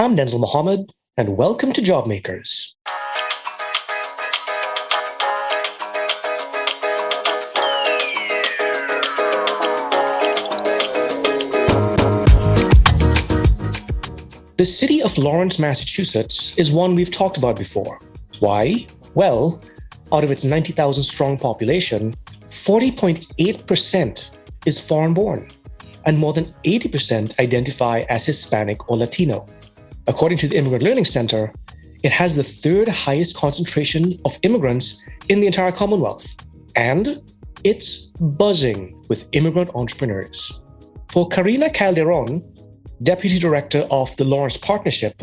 I'm Denzil Mohammed, and welcome to Jobmakers. The city of Lawrence, Massachusetts is one we've talked about before. Why? Well, out of its 90,000 strong population, 40.8% is foreign born, and more than 80% identify as Hispanic or Latino. According to the Immigrant Learning Center, it has the third highest concentration of immigrants in the entire Commonwealth, and it's buzzing with immigrant entrepreneurs. For Karina Calderon, Deputy Director of the Lawrence Partnership,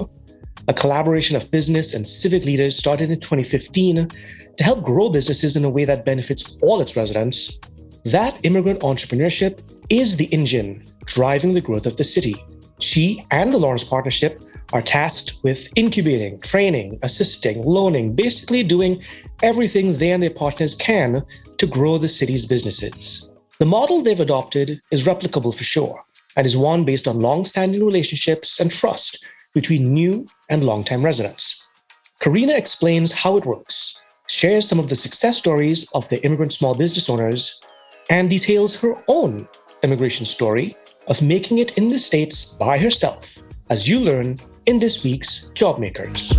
a collaboration of business and civic leaders started in 2015 to help grow businesses in a way that benefits all its residents. That immigrant entrepreneurship is the engine driving the growth of the city. She and the Lawrence Partnership are tasked with incubating, training, assisting, loaning, basically doing everything they and their partners can to grow the city's businesses. The model they've adopted is replicable for sure and is one based on long-standing relationships and trust between new and long-time residents. Karina explains how it works, shares some of the success stories of the immigrant small business owners, and details her own immigration story of making it in the States by herself, as you learn in this week's Jobmakers.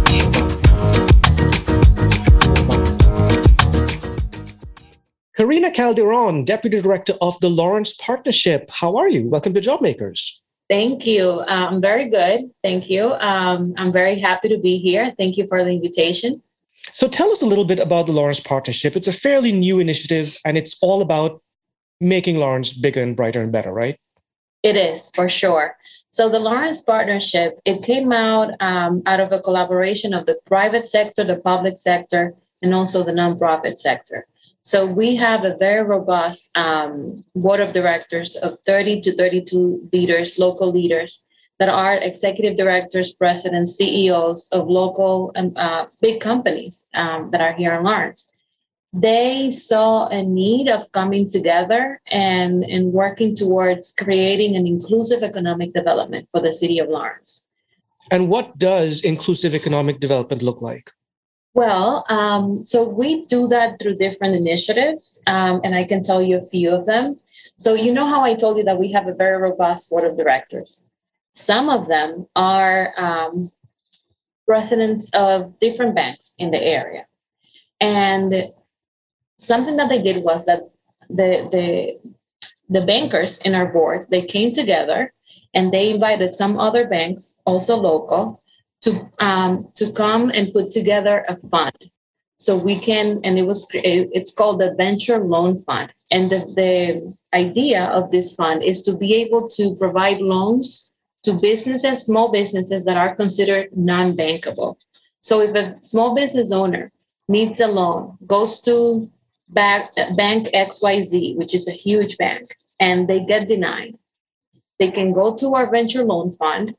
Karina Calderon, Deputy Director of the Lawrence Partnership. How are you? Welcome to Jobmakers. Thank you. Uh, I'm very good. Thank you. Um, I'm very happy to be here. Thank you for the invitation. So, tell us a little bit about the Lawrence Partnership. It's a fairly new initiative and it's all about making Lawrence bigger and brighter and better, right? It is for sure. So the Lawrence Partnership, it came out um, out of a collaboration of the private sector, the public sector, and also the nonprofit sector. So we have a very robust um, board of directors of 30 to 32 leaders, local leaders that are executive directors, presidents, CEOs of local and uh, big companies um, that are here in Lawrence. They saw a need of coming together and, and working towards creating an inclusive economic development for the city of Lawrence. And what does inclusive economic development look like? Well, um, so we do that through different initiatives, um, and I can tell you a few of them. So, you know how I told you that we have a very robust board of directors. Some of them are um, presidents of different banks in the area. And something that they did was that the, the, the bankers in our board, they came together and they invited some other banks, also local, to um, to come and put together a fund. So we can and it was it's called the venture loan fund. And the, the idea of this fund is to be able to provide loans to businesses small businesses that are considered non-bankable. So if a small business owner needs a loan goes to bank, bank xyz which is a huge bank and they get denied they can go to our venture loan fund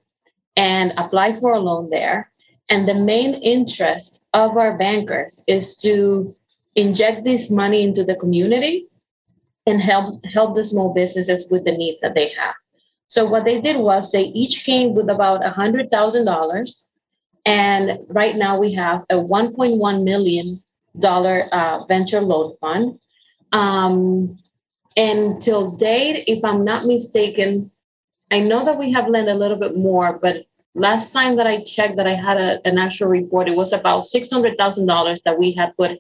and apply for a loan there. And the main interest of our bankers is to inject this money into the community and help help the small businesses with the needs that they have. So what they did was they each came with about a hundred thousand dollars, and right now we have a 1.1 million dollar uh, venture loan fund. Um, and till date, if I'm not mistaken, I know that we have lent a little bit more, but last time that I checked that I had a, an actual report, it was about $600,000 that we had put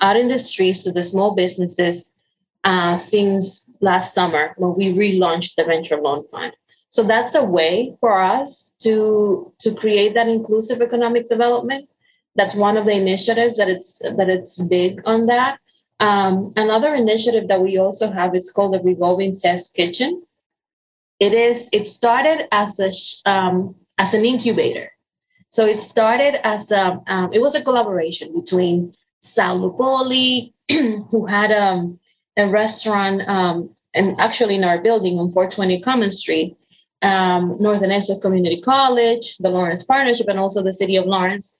out in the streets to the small businesses uh, since last summer when we relaunched the venture loan fund. So that's a way for us to to create that inclusive economic development. That's one of the initiatives that it's that it's big on that. Um, another initiative that we also have is called the revolving test kitchen. It is. It started as a um, as an incubator. So it started as a. Um, it was a collaboration between Lupoli, who had um, a restaurant, um, and actually in our building on 420 Common Street, um, Northern Essex Community College, the Lawrence Partnership, and also the City of Lawrence.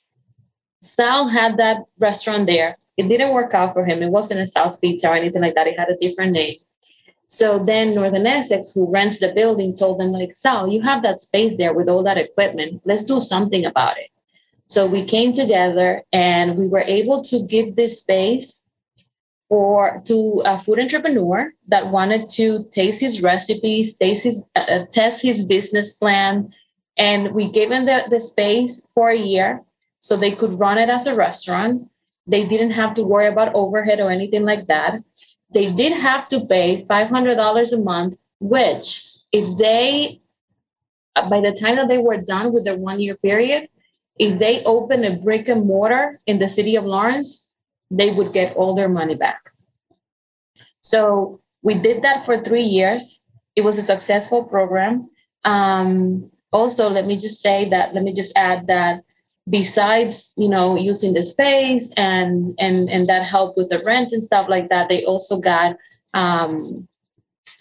Sal had that restaurant there. It didn't work out for him. It wasn't a Sal's Pizza or anything like that. It had a different name. So then Northern Essex, who rents the building, told them, like, Sal, you have that space there with all that equipment. Let's do something about it. So we came together and we were able to give this space for to a food entrepreneur that wanted to taste his recipes, taste his, uh, uh test his business plan, and we gave him the, the space for a year so they could run it as a restaurant. They didn't have to worry about overhead or anything like that. They did have to pay $500 a month, which, if they, by the time that they were done with their one year period, if they open a brick and mortar in the city of Lawrence, they would get all their money back. So we did that for three years. It was a successful program. Um, also, let me just say that, let me just add that besides you know using the space and and and that help with the rent and stuff like that they also got um,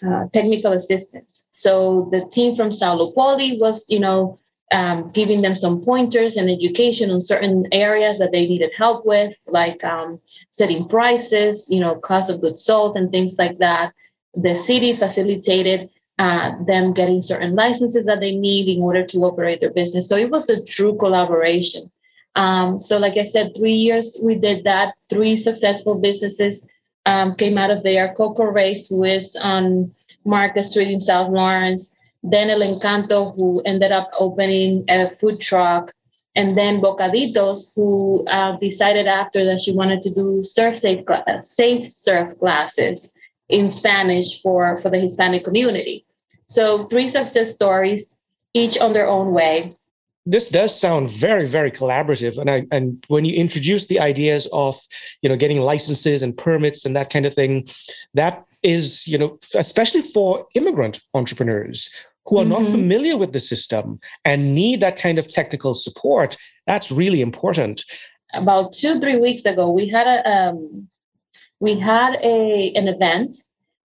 uh, technical assistance. So the team from Sal Lupoli was you know um, giving them some pointers and education on certain areas that they needed help with like um, setting prices you know cost of goods sold and things like that. The city facilitated uh, them getting certain licenses that they need in order to operate their business. So it was a true collaboration. Um, so, like I said, three years we did that. Three successful businesses um, came out of there. Coco Race, who is on Market Street in South Lawrence. Then El Encanto, who ended up opening a food truck. And then Bocaditos, who uh, decided after that she wanted to do surf safe, safe surf classes in Spanish for, for the Hispanic community. So three success stories, each on their own way. This does sound very, very collaborative. And I and when you introduce the ideas of, you know, getting licenses and permits and that kind of thing, that is, you know, especially for immigrant entrepreneurs who are mm-hmm. not familiar with the system and need that kind of technical support, that's really important. About two, three weeks ago, we had a um, we had a an event.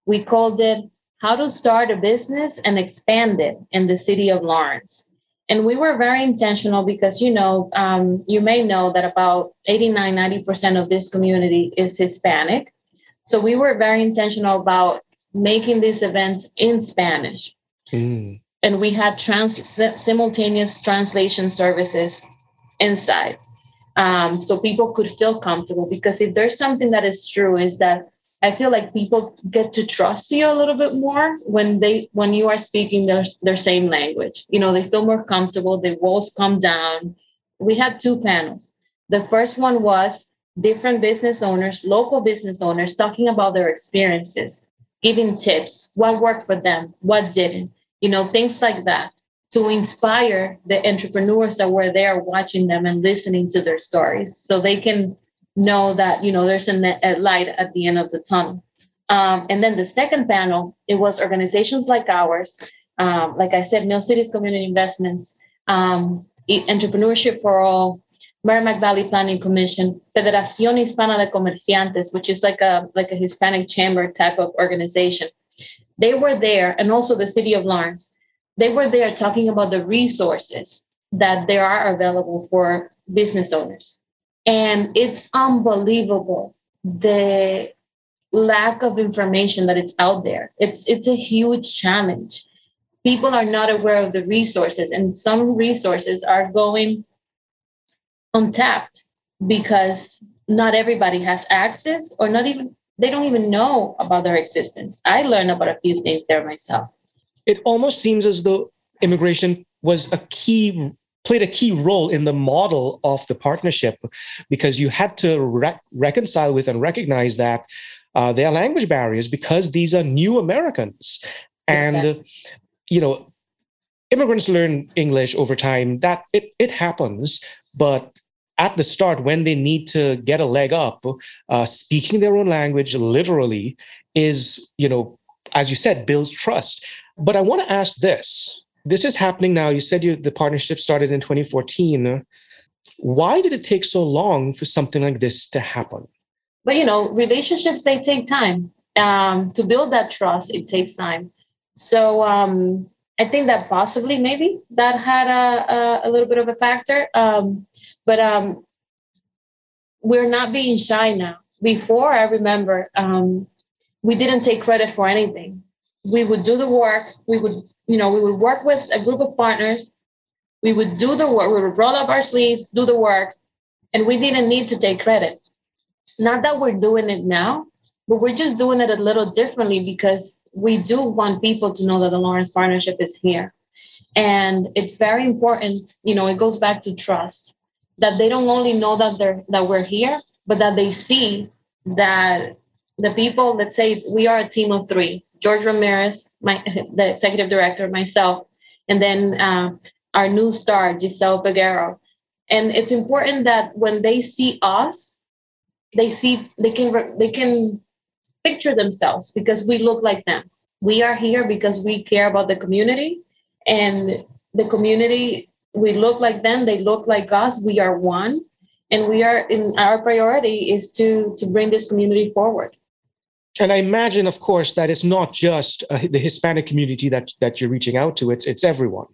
We called it how to start a business and expand it in the city of Lawrence. And we were very intentional because, you know, um, you may know that about 89, 90% of this community is Hispanic. So we were very intentional about making this event in Spanish. Mm. And we had trans- simultaneous translation services inside. Um, so people could feel comfortable because if there's something that is true is that I feel like people get to trust you a little bit more when they when you are speaking their their same language. You know, they feel more comfortable. The walls come down. We had two panels. The first one was different business owners, local business owners, talking about their experiences, giving tips, what worked for them, what didn't. You know, things like that to inspire the entrepreneurs that were there watching them and listening to their stories so they can know that you know there's a, light at the end of the tunnel. Um, and then the second panel, it was organizations like ours, um, like I said, Mill Cities Community Investments, um, Entrepreneurship for All, Merrimack Valley Planning Commission, Federación Hispana de Comerciantes, which is like a like a Hispanic chamber type of organization. They were there, and also the city of Lawrence. They were there talking about the resources that there are available for business owners. And it's unbelievable the lack of information that it's out there. It's it's a huge challenge. People are not aware of the resources, and some resources are going untapped because not everybody has access or not even they don't even know about their existence. I learned about a few things there myself. It almost seems as though immigration was a key played a key role in the model of the partnership because you had to re- reconcile with and recognize that uh, there are language barriers because these are new Americans. And, exactly. you know, immigrants learn English over time. That it, it happens. But at the start, when they need to get a leg up, uh, speaking their own language literally is, you know, as you said, builds trust. But I want to ask this this is happening now. You said you, the partnership started in 2014. Why did it take so long for something like this to happen? But you know, relationships they take time. Um, to build that trust, it takes time. So um, I think that possibly maybe that had a, a, a little bit of a factor. Um, but um, we're not being shy now. Before, I remember um, we didn't take credit for anything we would do the work. We would, you know, we would work with a group of partners. We would do the work. We would roll up our sleeves, do the work, and we didn't need to take credit. Not that we're doing it now, but we're just doing it a little differently because we do want people to know that the Lawrence Partnership is here. And it's very important, you know, it goes back to trust that they don't only know that they're that we're here, but that they see that the people, let's say we are a team of three, George Ramirez, my the executive director, myself, and then uh, our new star, Giselle Peguero. And it's important that when they see us, they see they can they can picture themselves because we look like them. We are here because we care about the community and the community we look like them they look like us we are one and we are in our priority is to to bring this community forward and i imagine of course that it's not just uh, the hispanic community that that you're reaching out to it's it's everyone.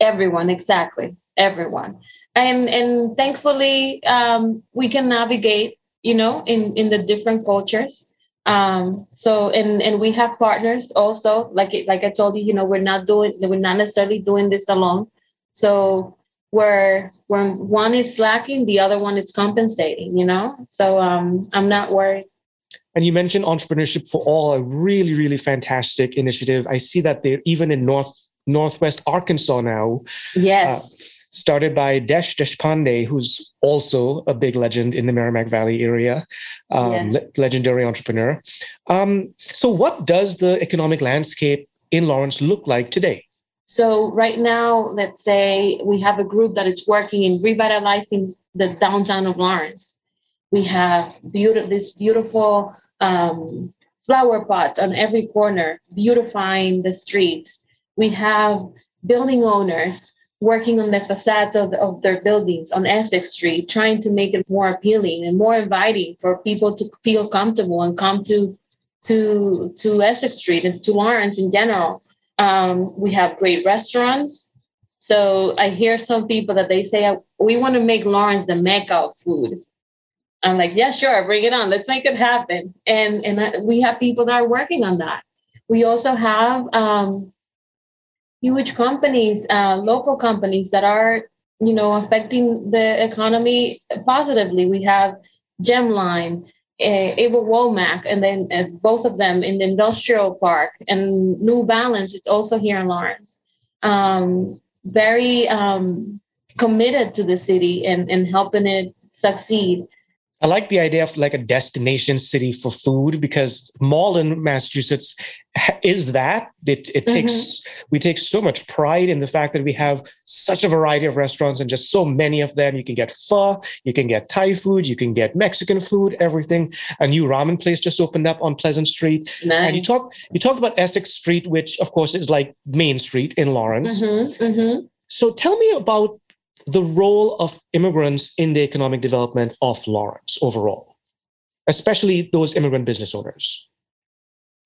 Everyone exactly. Everyone. And and thankfully um, we can navigate you know in in the different cultures. Um so and and we have partners also. Like like i told you you know we're not doing we're not necessarily doing this alone. So where when one is lacking the other one is compensating you know? So um i'm not worried and you mentioned entrepreneurship for all a really really fantastic initiative i see that they're even in north northwest arkansas now yes uh, started by Desh Deshpande, who's also a big legend in the Merrimack Valley area, um, yes. le- legendary entrepreneur. Um, so, what does the economic landscape in Lawrence look like today? So, right now, let's say we have a group that is working in revitalizing the downtown of Lawrence. We have beautiful, this beautiful um, flower pots on every corner, beautifying the streets. We have building owners working on the facades of, of their buildings on Essex Street, trying to make it more appealing and more inviting for people to feel comfortable and come to to to Essex Street and to Lawrence in general. Um, we have great restaurants. So I hear some people that they say we want to make Lawrence the mecca of food. I'm like, yeah, sure, bring it on. Let's make it happen. And and I, we have people that are working on that. We also have um, huge companies, uh, local companies that are, you know, affecting the economy positively. We have Gemline, uh, Ava Womack, and then uh, both of them in the industrial park, and New Balance. It's also here in Lawrence. Um, very um, committed to the city and, and helping it succeed. I like the idea of like a destination city for food because Malden, Massachusetts is that. It, it mm-hmm. takes, we take so much pride in the fact that we have such a variety of restaurants and just so many of them. You can get pho, you can get Thai food, you can get Mexican food, everything. A new ramen place just opened up on Pleasant Street. Nice. And you talk, you talked about Essex Street, which of course is like Main Street in Lawrence. Mm-hmm, mm-hmm. So tell me about the role of immigrants in the economic development of Lawrence overall, especially those immigrant business owners?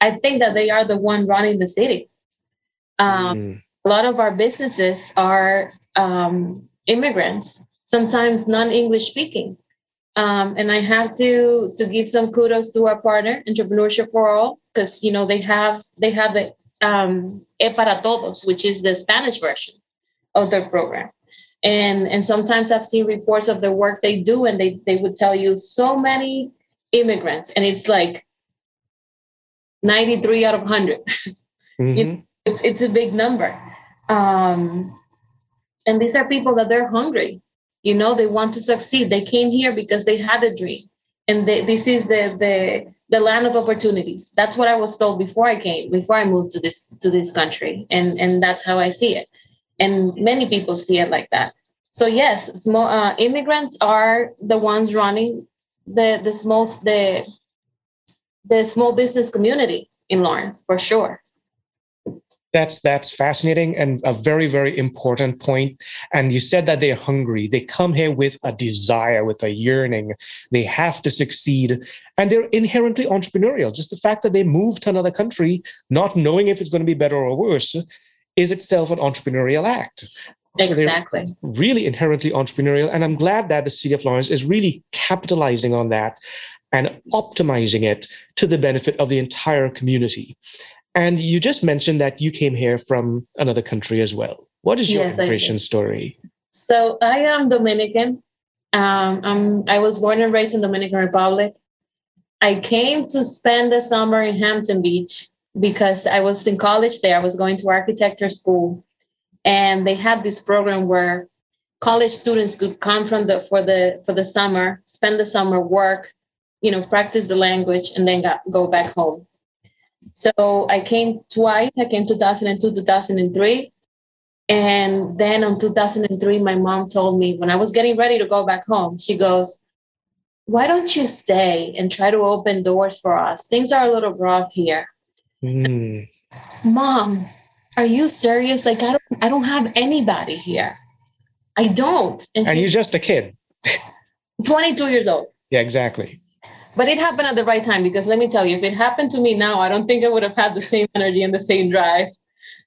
I think that they are the one running the city. Um, mm. A lot of our businesses are um, immigrants, sometimes non-English speaking. Um, and I have to to give some kudos to our partner, Entrepreneurship for All, because you know they have they have the um, E para Todos, which is the Spanish version of their program and and sometimes i've seen reports of the work they do and they they would tell you so many immigrants and it's like 93 out of 100 mm-hmm. it's, it's a big number. Um, and these are people that they're hungry. You know they want to succeed. They came here because they had a dream. And they, this is the the the land of opportunities. That's what i was told before i came before i moved to this to this country. And and that's how i see it and many people see it like that. So yes, small uh, immigrants are the ones running the the small the the small business community in Lawrence for sure. That's that's fascinating and a very very important point. And you said that they're hungry. They come here with a desire, with a yearning. They have to succeed, and they're inherently entrepreneurial. Just the fact that they move to another country, not knowing if it's going to be better or worse, is itself an entrepreneurial act. Exactly. So really inherently entrepreneurial. And I'm glad that the city of Lawrence is really capitalizing on that and optimizing it to the benefit of the entire community. And you just mentioned that you came here from another country as well. What is your yes, immigration story? So I am Dominican. Um, I'm, I was born and raised in Dominican Republic. I came to spend the summer in Hampton Beach because I was in college there. I was going to architecture school, and they had this program where college students could come from the for the for the summer, spend the summer, work, you know, practice the language, and then got, go back home. So I came twice. I came 2002, 2003. And then in 2003, my mom told me when I was getting ready to go back home, she goes, Why don't you stay and try to open doors for us? Things are a little rough here. Mm. Mom, are you serious? Like I don't I don't have anybody here. I don't. And, and you're just a kid. 22 years old. Yeah, exactly. But it happened at the right time because let me tell you, if it happened to me now, I don't think I would have had the same energy and the same drive.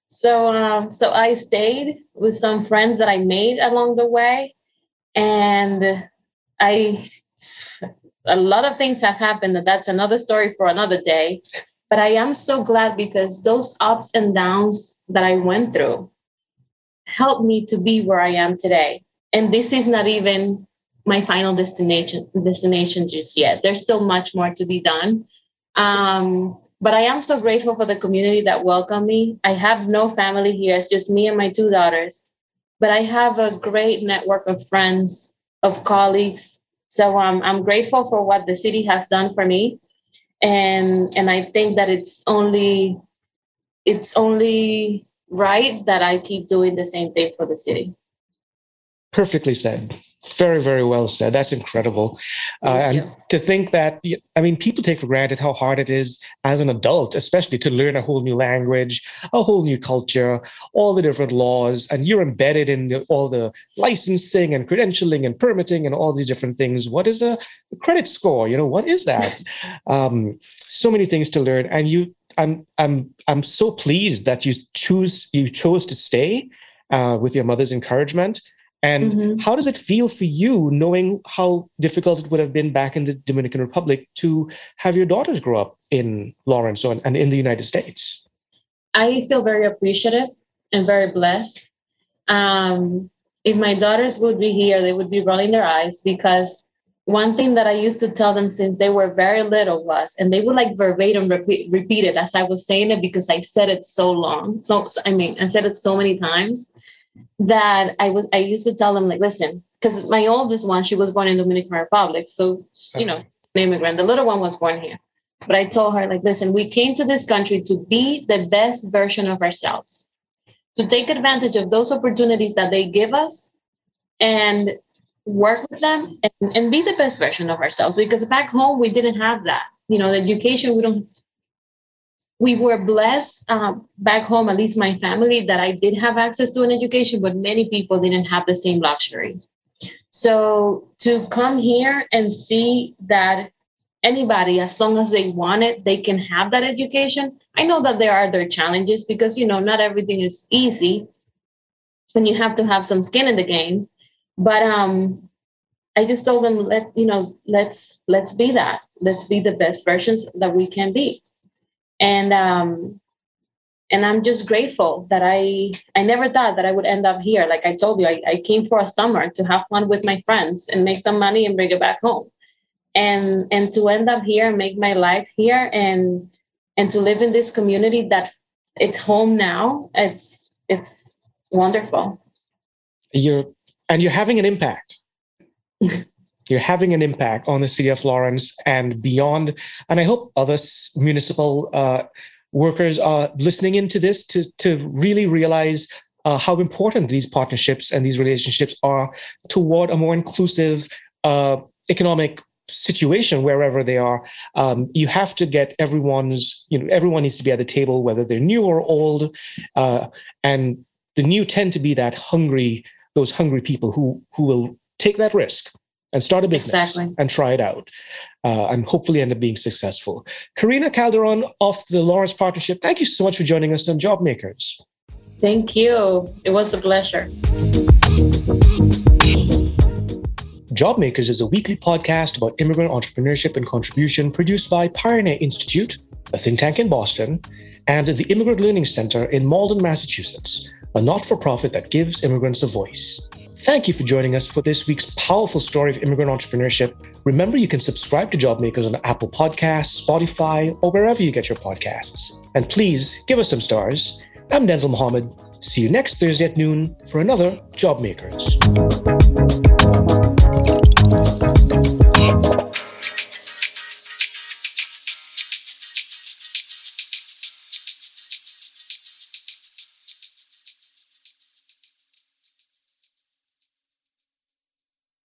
So, um, so I stayed with some friends that I made along the way, and I, a lot of things have happened. And that's another story for another day. But I am so glad because those ups and downs that I went through helped me to be where I am today. And this is not even my final destination destination just yet. There's still much more to be done. Um, but I am so grateful for the community that welcomed me. I have no family here. It's just me and my two daughters. But I have a great network of friends, of colleagues. So um, I'm grateful for what the city has done for me. And and I think that it's only it's only right that I keep doing the same thing for the city. Perfectly said. Very, very well said. That's incredible. Uh, and to think that, I mean, people take for granted how hard it is as an adult, especially to learn a whole new language, a whole new culture, all the different laws, and you're embedded in the, all the licensing and credentialing and permitting and all these different things. What is a credit score? You know, what is that? um, so many things to learn. And you, I'm, I'm, I'm so pleased that you choose, you chose to stay uh, with your mother's encouragement and mm-hmm. how does it feel for you knowing how difficult it would have been back in the Dominican Republic to have your daughters grow up in Lawrence and in the United States? I feel very appreciative and very blessed. Um, if my daughters would be here, they would be rolling their eyes because one thing that I used to tell them since they were very little was, and they would like verbatim repeat, repeat it as I was saying it because I said it so long. So, I mean, I said it so many times that I was I used to tell them like, listen, because my oldest one, she was born in Dominican Republic, so you know, an immigrant. The little one was born here, but I told her like, listen, we came to this country to be the best version of ourselves, to take advantage of those opportunities that they give us, and work with them and, and be the best version of ourselves. Because back home we didn't have that. You know, the education we don't we were blessed uh, back home, at least my family, that I did have access to an education, but many people didn't have the same luxury. So to come here and see that anybody, as long as they want it, they can have that education. I know that there are their challenges because, you know, not everything is easy and you have to have some skin in the game. But um, I just told them, let, you know, let's, let's be that. Let's be the best versions that we can be and um and i'm just grateful that i i never thought that i would end up here. Like i told you I, I came for a summer to have fun with my friends and make some money and bring it back home. And and to end up here and make my life here and and to live in this community that it's home now it's it's wonderful. You're and you're having an impact you're having an impact on the city of Lawrence and beyond. And I hope other municipal uh, workers are listening into this to, to really realize uh, how important these partnerships and these relationships are toward a more inclusive uh, economic situation wherever they are um, you have to get everyone's you know everyone needs to be at the table whether they're new or old uh, and the new tend to be that hungry those hungry people who who will take that risk and start a business exactly. and try it out uh, and hopefully end up being successful. Karina Calderon of the Lawrence Partnership, thank you so much for joining us on Job Makers. Thank you. It was a pleasure. Job Makers is a weekly podcast about immigrant entrepreneurship and contribution produced by Pioneer Institute, a think tank in Boston, and the Immigrant Learning Center in Malden, Massachusetts, a not for profit that gives immigrants a voice. Thank you for joining us for this week's powerful story of immigrant entrepreneurship. Remember, you can subscribe to Jobmakers on Apple Podcasts, Spotify, or wherever you get your podcasts. And please give us some stars. I'm Denzil Mohammed. See you next Thursday at noon for another Jobmakers.